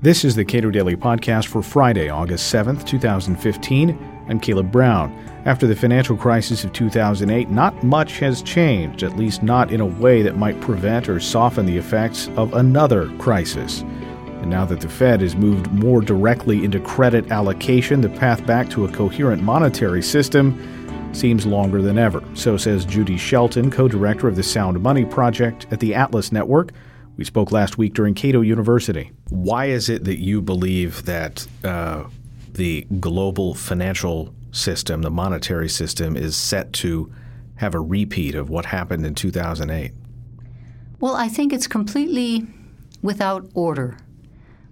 This is the Cato Daily Podcast for Friday, August 7th, 2015. I'm Caleb Brown. After the financial crisis of 2008, not much has changed, at least not in a way that might prevent or soften the effects of another crisis. And now that the Fed has moved more directly into credit allocation, the path back to a coherent monetary system seems longer than ever. So says Judy Shelton, co director of the Sound Money Project at the Atlas Network. We spoke last week during Cato University. Why is it that you believe that uh, the global financial system, the monetary system, is set to have a repeat of what happened in 2008? Well, I think it's completely without order.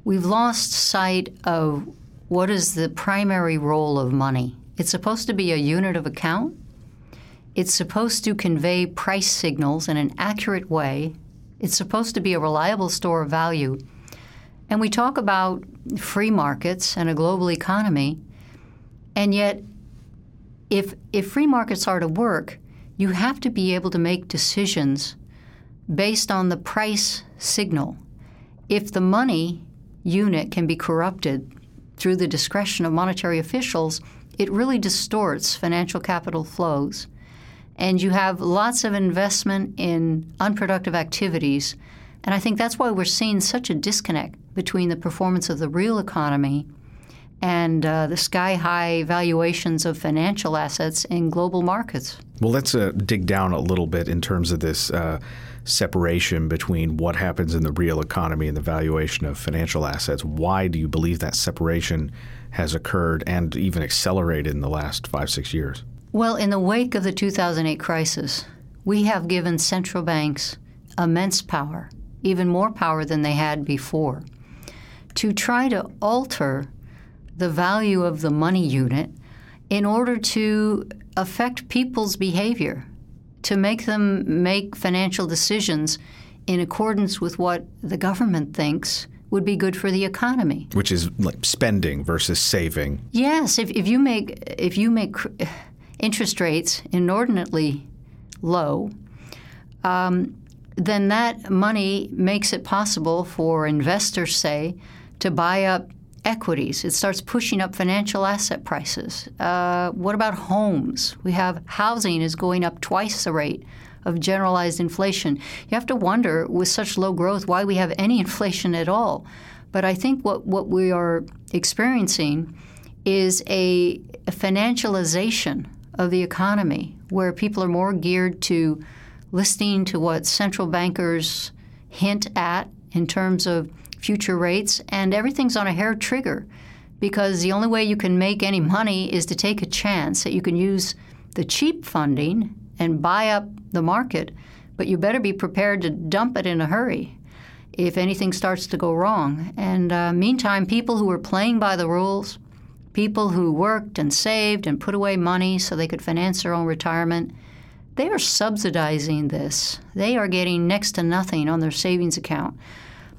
We've lost sight of what is the primary role of money. It's supposed to be a unit of account. It's supposed to convey price signals in an accurate way it's supposed to be a reliable store of value. And we talk about free markets and a global economy, and yet, if, if free markets are to work, you have to be able to make decisions based on the price signal. If the money unit can be corrupted through the discretion of monetary officials, it really distorts financial capital flows and you have lots of investment in unproductive activities. And I think that's why we're seeing such a disconnect between the performance of the real economy and uh, the sky high valuations of financial assets in global markets. Well, let's uh, dig down a little bit in terms of this uh, separation between what happens in the real economy and the valuation of financial assets. Why do you believe that separation has occurred and even accelerated in the last five, six years? Well, in the wake of the 2008 crisis, we have given central banks immense power, even more power than they had before, to try to alter the value of the money unit in order to affect people's behavior, to make them make financial decisions in accordance with what the government thinks would be good for the economy. Which is like spending versus saving. Yes, if, if you make if you make interest rates inordinately low, um, then that money makes it possible for investors, say, to buy up equities. It starts pushing up financial asset prices. Uh, what about homes? We have housing is going up twice the rate of generalized inflation. You have to wonder, with such low growth, why we have any inflation at all. But I think what, what we are experiencing is a, a financialization of the economy, where people are more geared to listening to what central bankers hint at in terms of future rates, and everything's on a hair trigger because the only way you can make any money is to take a chance that you can use the cheap funding and buy up the market, but you better be prepared to dump it in a hurry if anything starts to go wrong. And uh, meantime, people who are playing by the rules, people who worked and saved and put away money so they could finance their own retirement, they are subsidizing this. They are getting next to nothing on their savings account.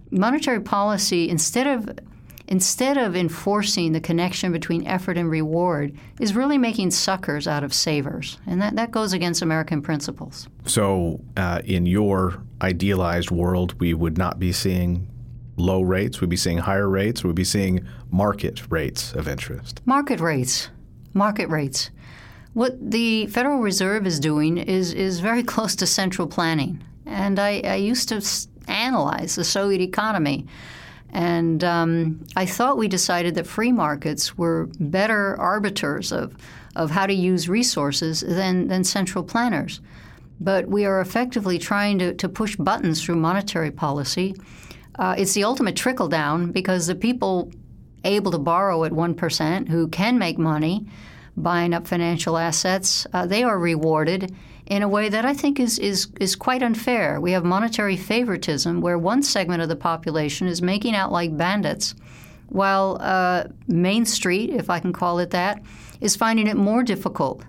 Monetary policy, instead of instead of enforcing the connection between effort and reward, is really making suckers out of savers. And that, that goes against American principles. So, uh, in your idealized world, we would not be seeing low rates? We'd be seeing higher rates? We'd be seeing market rates of interest? Market rates. Market rates. What the Federal Reserve is doing is, is very close to central planning. And I, I used to analyze the Soviet economy. And um, I thought we decided that free markets were better arbiters of, of how to use resources than, than central planners. But we are effectively trying to, to push buttons through monetary policy uh, it's the ultimate trickle down because the people able to borrow at 1% who can make money buying up financial assets, uh, they are rewarded in a way that I think is, is, is quite unfair. We have monetary favoritism where one segment of the population is making out like bandits, while uh, Main Street, if I can call it that, is finding it more difficult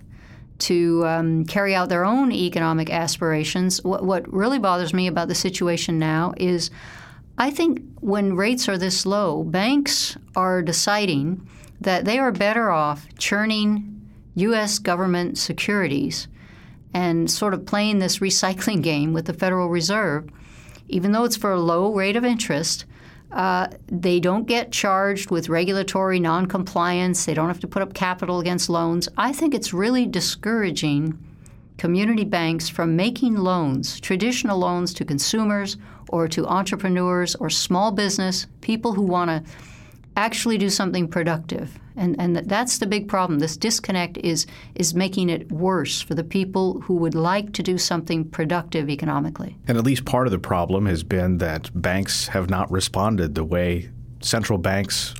to um, carry out their own economic aspirations. What, what really bothers me about the situation now is I think when rates are this low, banks are deciding that they are better off churning U.S. government securities and sort of playing this recycling game with the Federal Reserve, even though it's for a low rate of interest. Uh, they don't get charged with regulatory noncompliance. They don't have to put up capital against loans. I think it's really discouraging community banks from making loans, traditional loans to consumers or to entrepreneurs or small business, people who want to actually do something productive. And, and that's the big problem. This disconnect is, is making it worse for the people who would like to do something productive economically. And at least part of the problem has been that banks have not responded the way central banks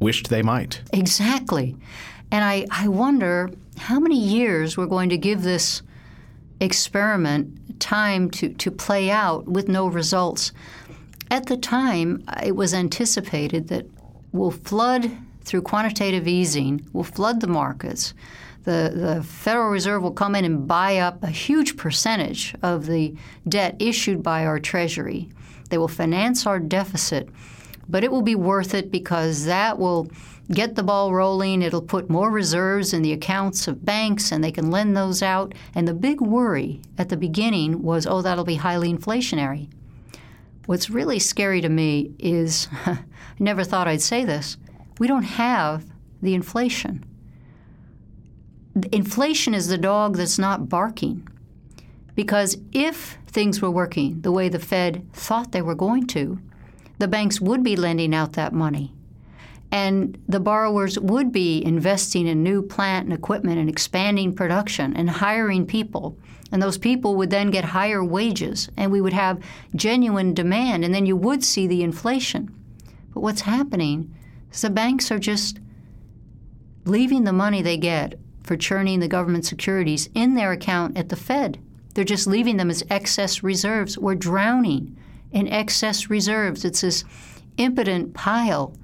wished they might. Exactly. And I, I wonder how many years we're going to give this experiment time to, to play out with no results. At the time, it was anticipated that we'll flood through quantitative easing, we'll flood the markets. The, the Federal Reserve will come in and buy up a huge percentage of the debt issued by our Treasury. They will finance our deficit, but it will be worth it because that will get the ball rolling. It'll put more reserves in the accounts of banks and they can lend those out. And the big worry at the beginning was, oh, that'll be highly inflationary. What's really scary to me is I never thought I'd say this we don't have the inflation. Inflation is the dog that's not barking. Because if things were working the way the Fed thought they were going to, the banks would be lending out that money and the borrowers would be investing in new plant and equipment and expanding production and hiring people. And those people would then get higher wages, and we would have genuine demand, and then you would see the inflation. But what's happening is the banks are just leaving the money they get for churning the government securities in their account at the Fed. They're just leaving them as excess reserves. We're drowning in excess reserves. It's this impotent pile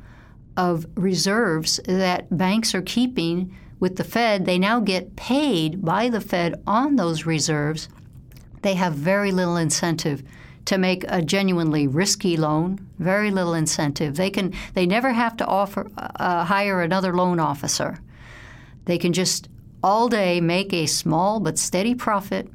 of reserves that banks are keeping with the Fed. They now get paid by the Fed on those reserves. They have very little incentive to make a genuinely risky loan. Very little incentive. They can. They never have to offer uh, hire another loan officer. They can just all day make a small but steady profit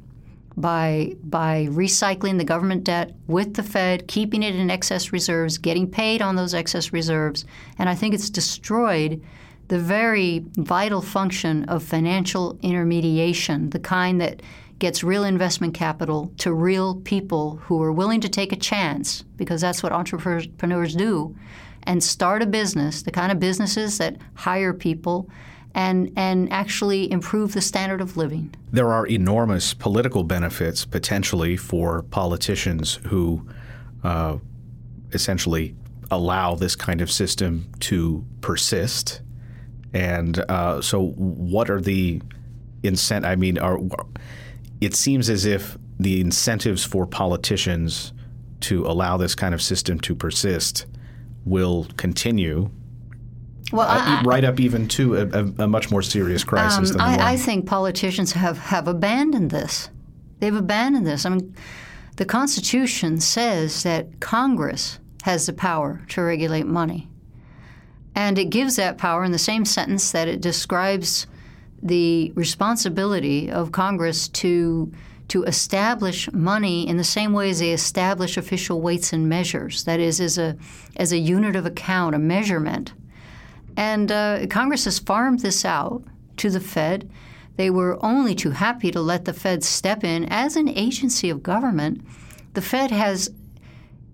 by by recycling the government debt with the Fed, keeping it in excess reserves, getting paid on those excess reserves, and I think it's destroyed the very vital function of financial intermediation, the kind that gets real investment capital to real people who are willing to take a chance, because that's what entrepreneurs do, and start a business, the kind of businesses that hire people and, and actually improve the standard of living. There are enormous political benefits potentially for politicians who uh, essentially allow this kind of system to persist. And uh, so, what are the incent? I mean, are it seems as if the incentives for politicians to allow this kind of system to persist will continue well, uh, I, right up even to a, a, a much more serious crisis um, than the I. I think politicians have, have abandoned this. They've abandoned this. I mean, the Constitution says that Congress has the power to regulate money. And it gives that power in the same sentence that it describes the responsibility of Congress to to establish money in the same way as they establish official weights and measures. That is, as a as a unit of account, a measurement. And uh, Congress has farmed this out to the Fed. They were only too happy to let the Fed step in as an agency of government. The Fed has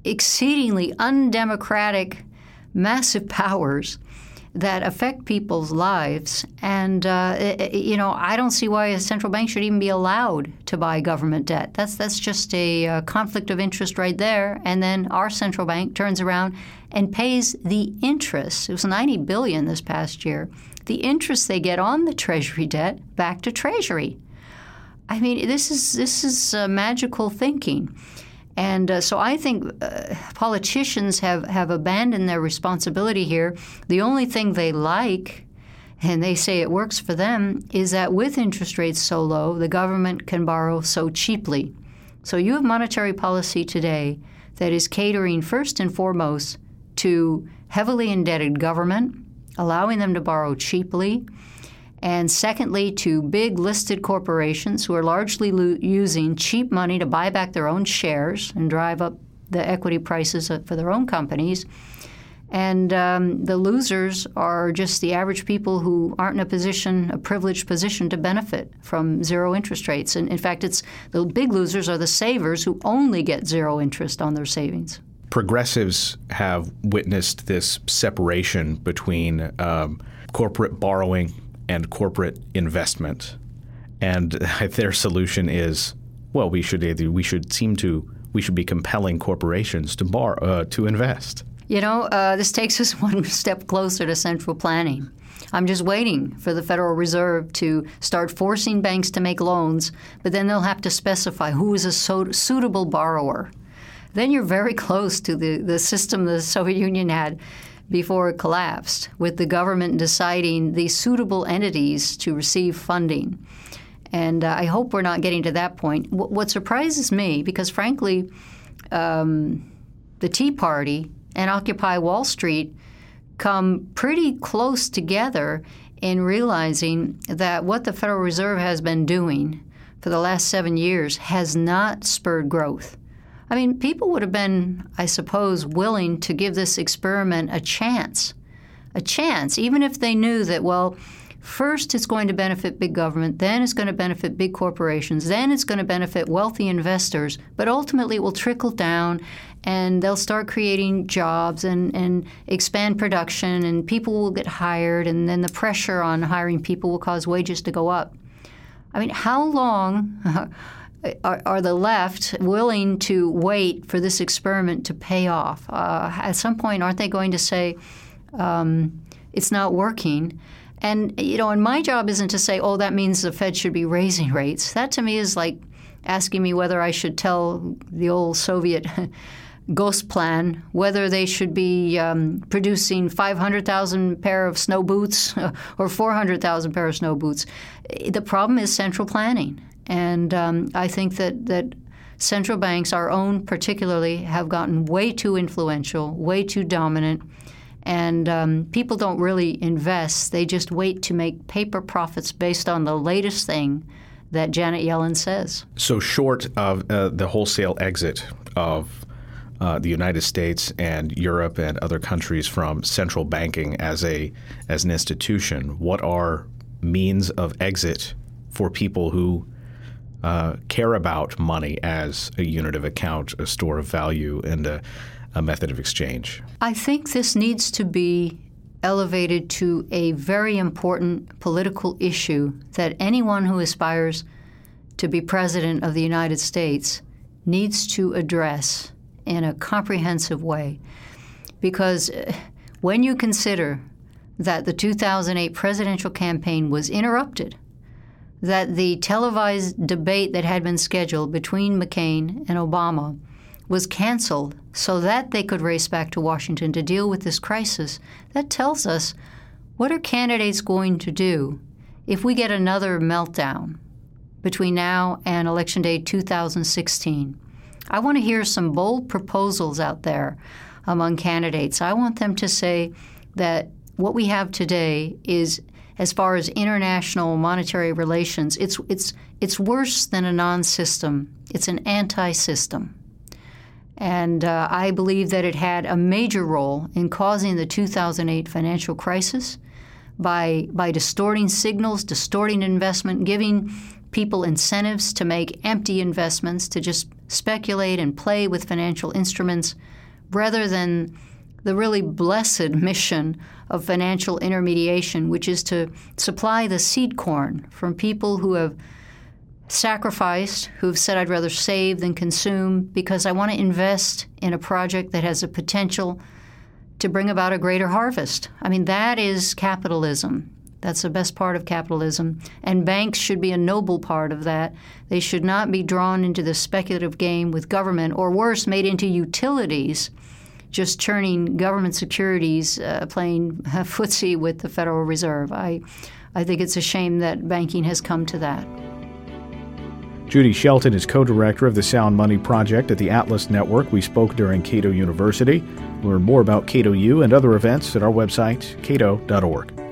exceedingly undemocratic, massive powers that affect people's lives. And, uh, you know, I don't see why a central bank should even be allowed to buy government debt. That's, that's just a uh, conflict of interest right there. And then our central bank turns around and pays the interest. It was 90 billion this past year. The interest they get on the treasury debt back to treasury. I mean, this is this is uh, magical thinking. And uh, so I think uh, politicians have, have abandoned their responsibility here. The only thing they like, and they say it works for them, is that with interest rates so low, the government can borrow so cheaply. So you have monetary policy today that is catering first and foremost to heavily indebted government, allowing them to borrow cheaply and secondly, to big listed corporations who are largely lo- using cheap money to buy back their own shares and drive up the equity prices for their own companies. And um, the losers are just the average people who aren't in a position, a privileged position, to benefit from zero interest rates. And in fact, it's the big losers are the savers who only get zero interest on their savings. Progressives have witnessed this separation between um, corporate borrowing and corporate investment, and their solution is, well, we should we should seem to we should be compelling corporations to bar uh, to invest. You know, uh, this takes us one step closer to central planning. I'm just waiting for the Federal Reserve to start forcing banks to make loans, but then they'll have to specify who is a so- suitable borrower. Then you're very close to the, the system the Soviet Union had before it collapsed, with the government deciding the suitable entities to receive funding. And uh, I hope we're not getting to that point. W- what surprises me, because frankly, um, the Tea Party and Occupy Wall Street come pretty close together in realizing that what the Federal Reserve has been doing for the last seven years has not spurred growth. I mean, people would have been, I suppose, willing to give this experiment a chance. A chance, even if they knew that, well, First, it's going to benefit big government, then it's going to benefit big corporations, then it's going to benefit wealthy investors, but ultimately it will trickle down and they'll start creating jobs and, and expand production, and people will get hired, and then the pressure on hiring people will cause wages to go up. I mean, how long are, are the left willing to wait for this experiment to pay off? Uh, at some point, aren't they going to say, um, it's not working? And you know, and my job isn't to say, "Oh, that means the Fed should be raising rates." That to me is like asking me whether I should tell the old Soviet Gosplan whether they should be um, producing 500,000 pair of snow boots or 400,000 pair of snow boots. The problem is central planning, and um, I think that that central banks, our own particularly, have gotten way too influential, way too dominant and um, people don't really invest. They just wait to make paper profits based on the latest thing that Janet Yellen says. So, short of uh, the wholesale exit of uh, the United States and Europe and other countries from central banking as a as an institution, what are means of exit for people who uh, care about money as a unit of account, a store of value, and a a method of exchange? I think this needs to be elevated to a very important political issue that anyone who aspires to be president of the United States needs to address in a comprehensive way. Because uh, when you consider that the 2008 presidential campaign was interrupted, that the televised debate that had been scheduled between McCain and Obama was canceled so that they could race back to Washington to deal with this crisis, that tells us what are candidates going to do if we get another meltdown between now and Election Day 2016? I want to hear some bold proposals out there among candidates. I want them to say that what we have today is as far as international monetary relations, it's it's it's worse than a non-system. It's an anti-system. And uh, I believe that it had a major role in causing the 2008 financial crisis by, by distorting signals, distorting investment, giving people incentives to make empty investments, to just speculate and play with financial instruments, rather than the really blessed mission of financial intermediation, which is to supply the seed corn from people who have sacrificed who've said I'd rather save than consume because I want to invest in a project that has a potential to bring about a greater harvest. I mean, that is capitalism. That's the best part of capitalism. And banks should be a noble part of that. They should not be drawn into the speculative game with government, or worse, made into utilities, just churning government securities, uh, playing footsie with the Federal Reserve. I, I think it's a shame that banking has come to that. Judy Shelton is co director of the Sound Money Project at the Atlas Network. We spoke during Cato University. Learn more about Cato U and other events at our website, cato.org.